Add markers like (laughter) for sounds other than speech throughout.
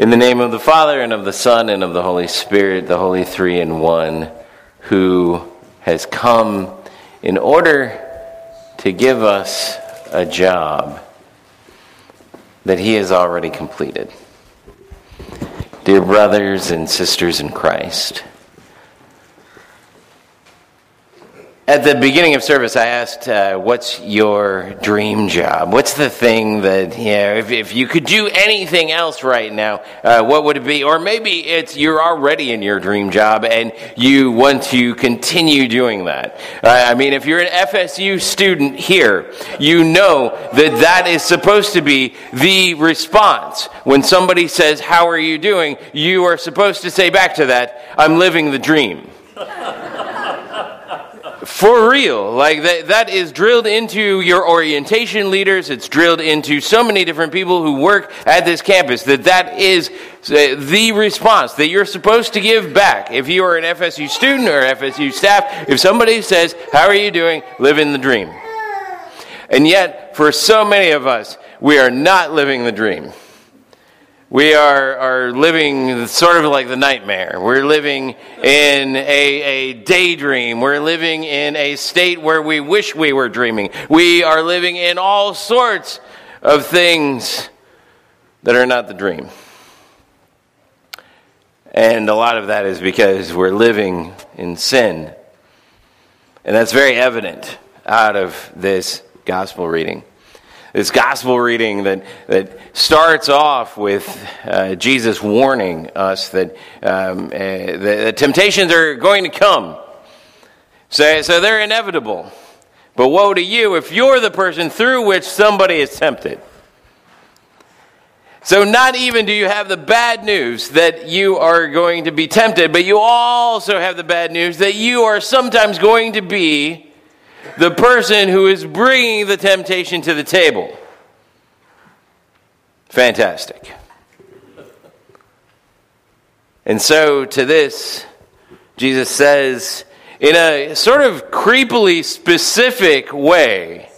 In the name of the Father, and of the Son, and of the Holy Spirit, the Holy Three in One, who has come in order to give us a job that He has already completed. Dear brothers and sisters in Christ, At the beginning of service, I asked, uh, What's your dream job? What's the thing that, you know, if, if you could do anything else right now, uh, what would it be? Or maybe it's you're already in your dream job and you want to continue doing that. Uh, I mean, if you're an FSU student here, you know that that is supposed to be the response. When somebody says, How are you doing? You are supposed to say back to that, I'm living the dream. For real. Like that, that is drilled into your orientation leaders. It's drilled into so many different people who work at this campus that that is uh, the response that you're supposed to give back. If you are an FSU student or FSU staff, if somebody says, How are you doing? Living the dream. And yet, for so many of us, we are not living the dream. We are, are living sort of like the nightmare. We're living in a, a daydream. We're living in a state where we wish we were dreaming. We are living in all sorts of things that are not the dream. And a lot of that is because we're living in sin. And that's very evident out of this gospel reading this gospel reading that, that starts off with uh, Jesus warning us that um, uh, the, the, temptations are going to come. So, so they're inevitable. But woe to you if you're the person through which somebody is tempted. So, not even do you have the bad news that you are going to be tempted, but you also have the bad news that you are sometimes going to be the person who is bringing the temptation to the table. Fantastic. And so, to this, Jesus says, in a sort of creepily specific way,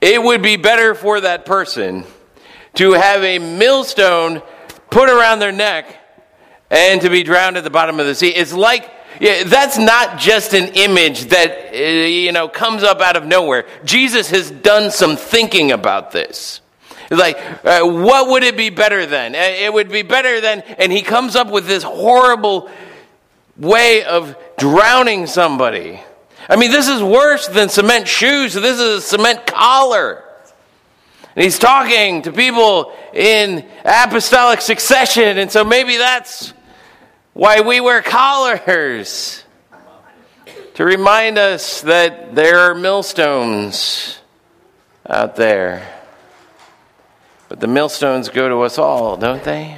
it would be better for that person to have a millstone put around their neck and to be drowned at the bottom of the sea. It's like yeah, that's not just an image that uh, you know comes up out of nowhere. Jesus has done some thinking about this. Like, uh, what would it be better than? Uh, it would be better than, and he comes up with this horrible way of drowning somebody. I mean, this is worse than cement shoes. This is a cement collar. And he's talking to people in apostolic succession, and so maybe that's why we wear collars to remind us that there are millstones out there. But the millstones go to us all, don't they?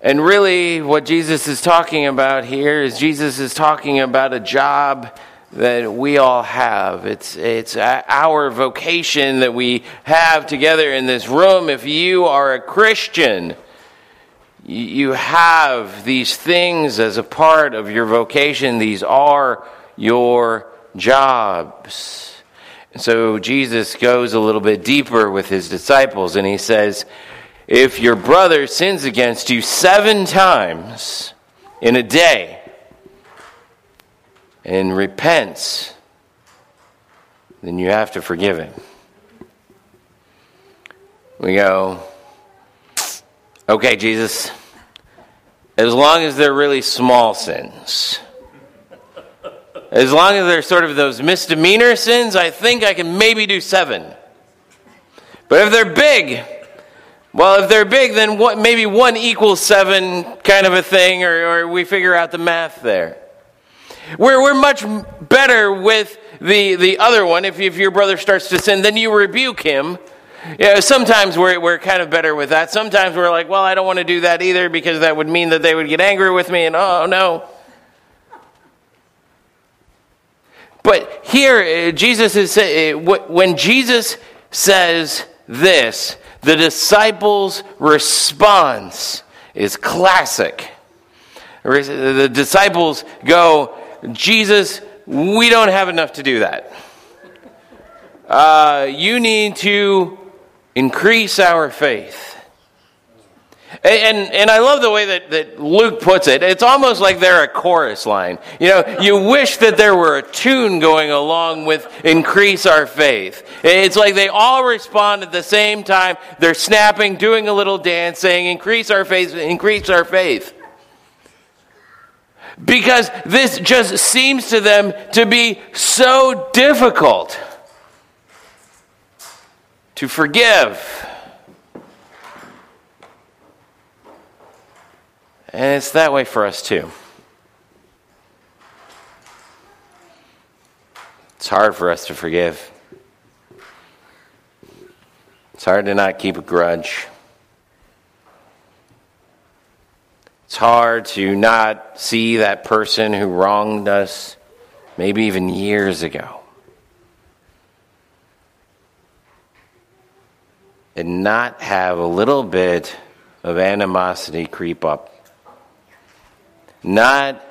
And really, what Jesus is talking about here is Jesus is talking about a job that we all have. It's, it's our vocation that we have together in this room. If you are a Christian, you have these things as a part of your vocation. These are your jobs. And so Jesus goes a little bit deeper with his disciples and he says, If your brother sins against you seven times in a day and repents, then you have to forgive him. We go, Okay, Jesus, as long as they're really small sins, as long as they're sort of those misdemeanor sins, I think I can maybe do seven. But if they're big, well, if they're big, then what, maybe one equals seven kind of a thing, or, or we figure out the math there. We're, we're much better with the, the other one. If, if your brother starts to sin, then you rebuke him yeah, sometimes we're, we're kind of better with that. Sometimes we're like, well, I don't want to do that either because that would mean that they would get angry with me, and oh, no. But here, uh, Jesus is uh, when Jesus says this, the disciples' response is classic. The disciples go, Jesus, we don't have enough to do that. Uh, you need to increase our faith. And, and, I love the way that, that Luke puts it. It's almost like they're a chorus line. You know, you wish that there were a tune going along with increase our faith. It's like they all respond at the same time. They're snapping, doing a little dance, saying, increase our faith, increase our faith. Because this just seems to them to be so difficult to forgive. And it's that way for us too. It's hard for us to forgive. It's hard to not keep a grudge. It's hard to not see that person who wronged us, maybe even years ago, and not have a little bit of animosity creep up not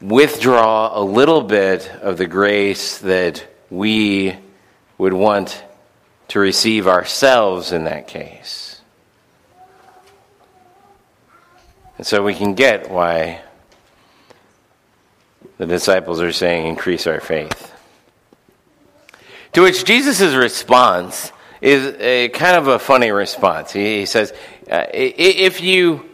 withdraw a little bit of the grace that we would want to receive ourselves in that case. And so we can get why the disciples are saying, increase our faith. To which Jesus' response is a kind of a funny response. He, he says, uh, if you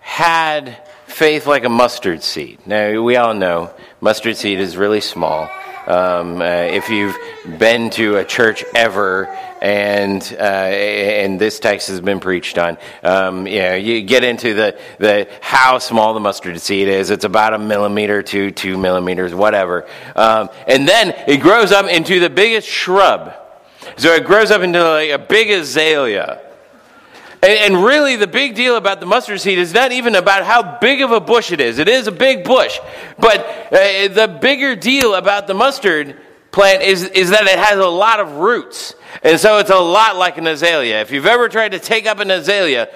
had faith like a mustard seed. Now, we all know mustard seed is really small. Um, uh, if you've been to a church ever and uh, and this text has been preached on, um, you know, you get into the, the how small the mustard seed is. It's about a millimeter to two millimeters, whatever. Um, and then it grows up into the biggest shrub. So it grows up into like a big azalea. And, and, really, the big deal about the mustard seed is not even about how big of a bush it is. It is a big bush. But uh, the bigger deal about the mustard plant is, is that it has a lot of roots. And so it's a lot like an azalea. If you've ever tried to take up an azalea,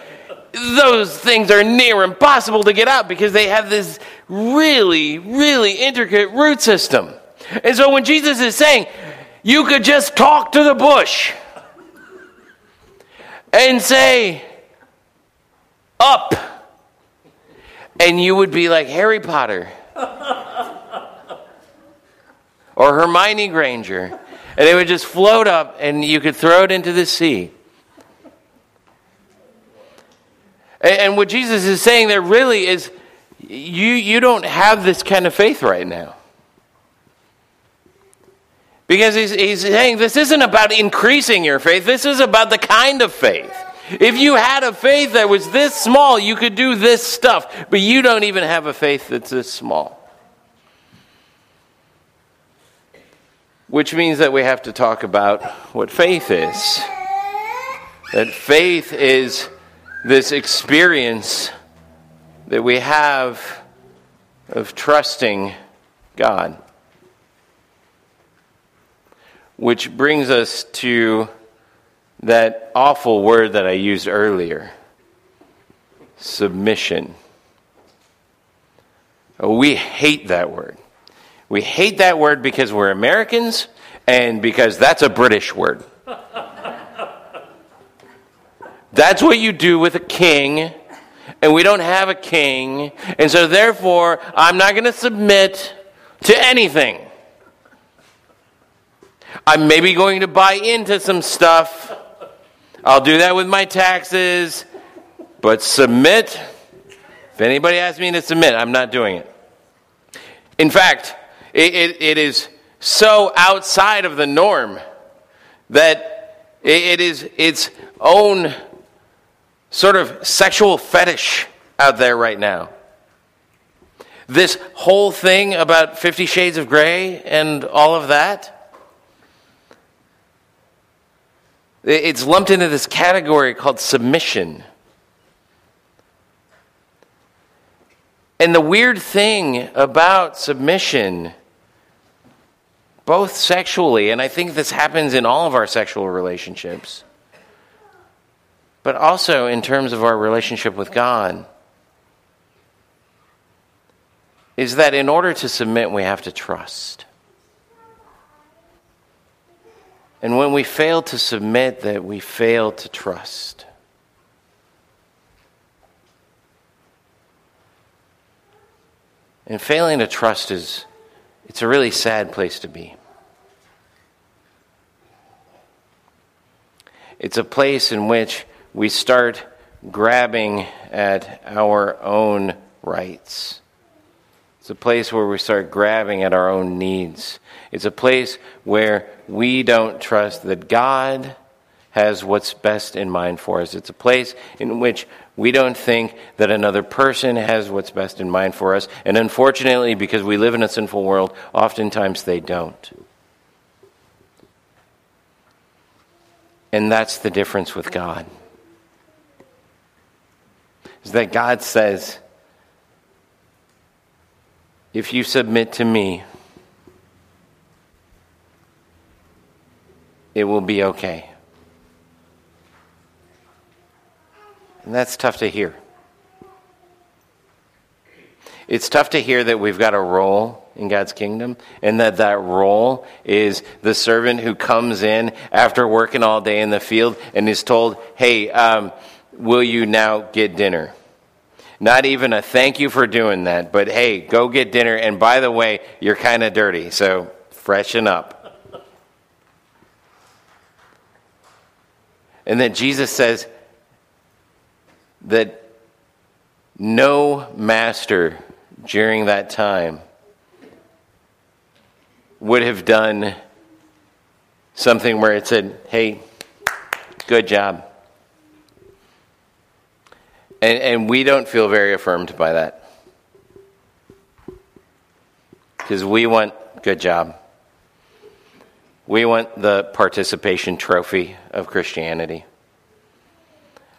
those things are near impossible to get out because they have this really, really intricate root system. And so when Jesus is saying, you could just talk to the bush and say, Up. And you would be like Harry Potter (laughs) or Hermione Granger. And it would just float up and you could throw it into the sea. And, what Jesus is saying there really is you, you don't have this kind of faith right now. Because he's, he's saying this isn't about increasing your faith, this is about the kind of faith. If you had a faith that was this small, you could do this stuff, but you don't even have a faith that's this small. Which means that we have to talk about what faith is. That faith is this experience that we have of trusting God. Which brings us to that awful word that I used earlier submission. Oh, we hate that word. We hate that word because we're Americans and because that's a British word. (laughs) that's what you do with a king, and we don't have a king, and so therefore I'm not going to submit to anything. I'm maybe going to buy into some stuff. I'll do that with my taxes. But submit, if anybody asks me to submit, I'm not doing it. In fact, it, it, it is so outside of the norm that it, it is its own sort of sexual fetish out there right now. This whole thing about Fifty Shades of Grey and all of that It's lumped into this category called submission. And the weird thing about submission, both sexually, and I think this happens in all of our sexual relationships, but also in terms of our relationship with God, is that in order to submit, we have to trust. And when we fail to submit, that we fail to trust. And failing to trust is it's a really sad place to be. It's a place in which we start grabbing at our own rights. It's a place where we start grabbing at our own needs. It's a place where we don't trust that God has what's best in mind for us. It's a place in which we don't think that another person has what's best in mind for us. And unfortunately, because we live in a sinful world, oftentimes they don't. And that's the difference with God. Is that God says, if you submit to me, it will be okay. And that's tough to hear. It's tough to hear that we've got a role in God's kingdom and that that role is the servant who comes in after working all day in the field and is told, hey, um, will you now get dinner? Not even a thank you for doing that, but hey, go get dinner. And by the way, you're kind of dirty, so freshen up. And then Jesus says that no master during that time would have done something where it said, hey, good job. And, and we don't feel very affirmed by that. Because we want good job. We want the participation trophy of Christianity.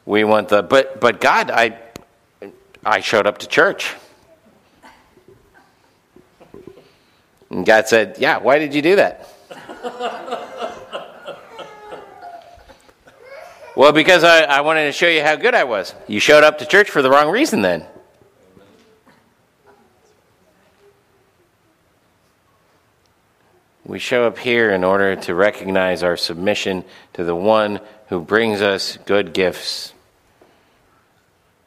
We want the but but God, I I showed up to church. And God said, "Yeah, why did you do that?" (laughs) Well, because I, I wanted to show you how good I was. You showed up to church for the wrong reason then. We show up here in order to recognize our submission to the one who brings us good gifts.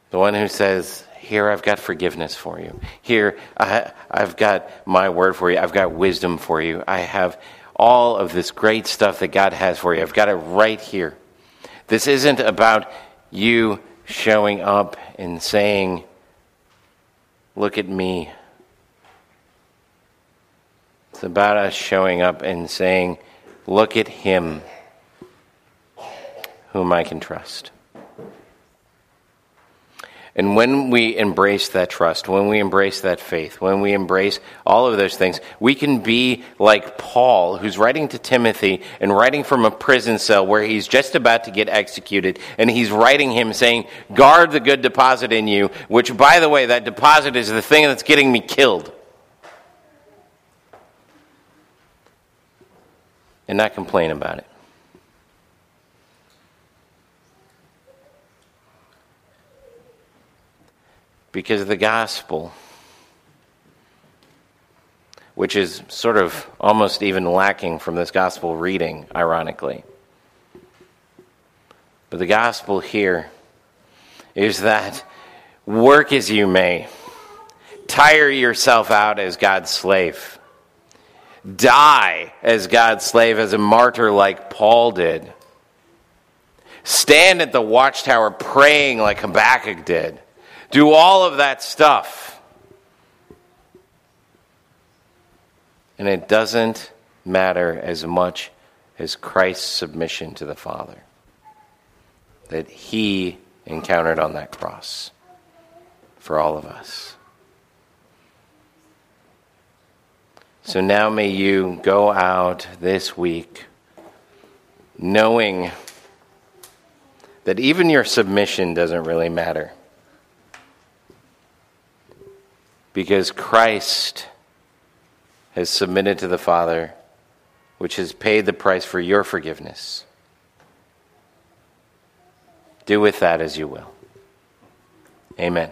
The one who says, Here, I've got forgiveness for you. Here, I, have got my word for you. I've got wisdom for you. I have all of this great stuff that God has for you. I've got it right here. This isn't about you showing up and saying, Look at me. It's about us showing up and saying, Look at him whom I can trust. And when we embrace that trust, when we embrace that faith, when we embrace all of those things, we can be like Paul, who's writing to Timothy and writing from a prison cell where he's just about to get executed. And he's writing him saying, Guard the good deposit in you, which, by the way, that deposit is the thing that's getting me killed. And not complain about it. Because the gospel, which is sort of almost even lacking from this gospel reading, ironically. But the gospel here is that work as you may, tire yourself out as God's slave, die as God's slave, as a martyr like Paul did, stand at the watchtower praying like Habakkuk did do all of that stuff. And it doesn't matter as much as Christ's submission to the Father that he encountered on that cross for all of us. So now may you go out this week knowing that even your submission doesn't really matter. Because Christ has submitted to the Father, which has paid the price for your forgiveness. Do with that as you will. Amen.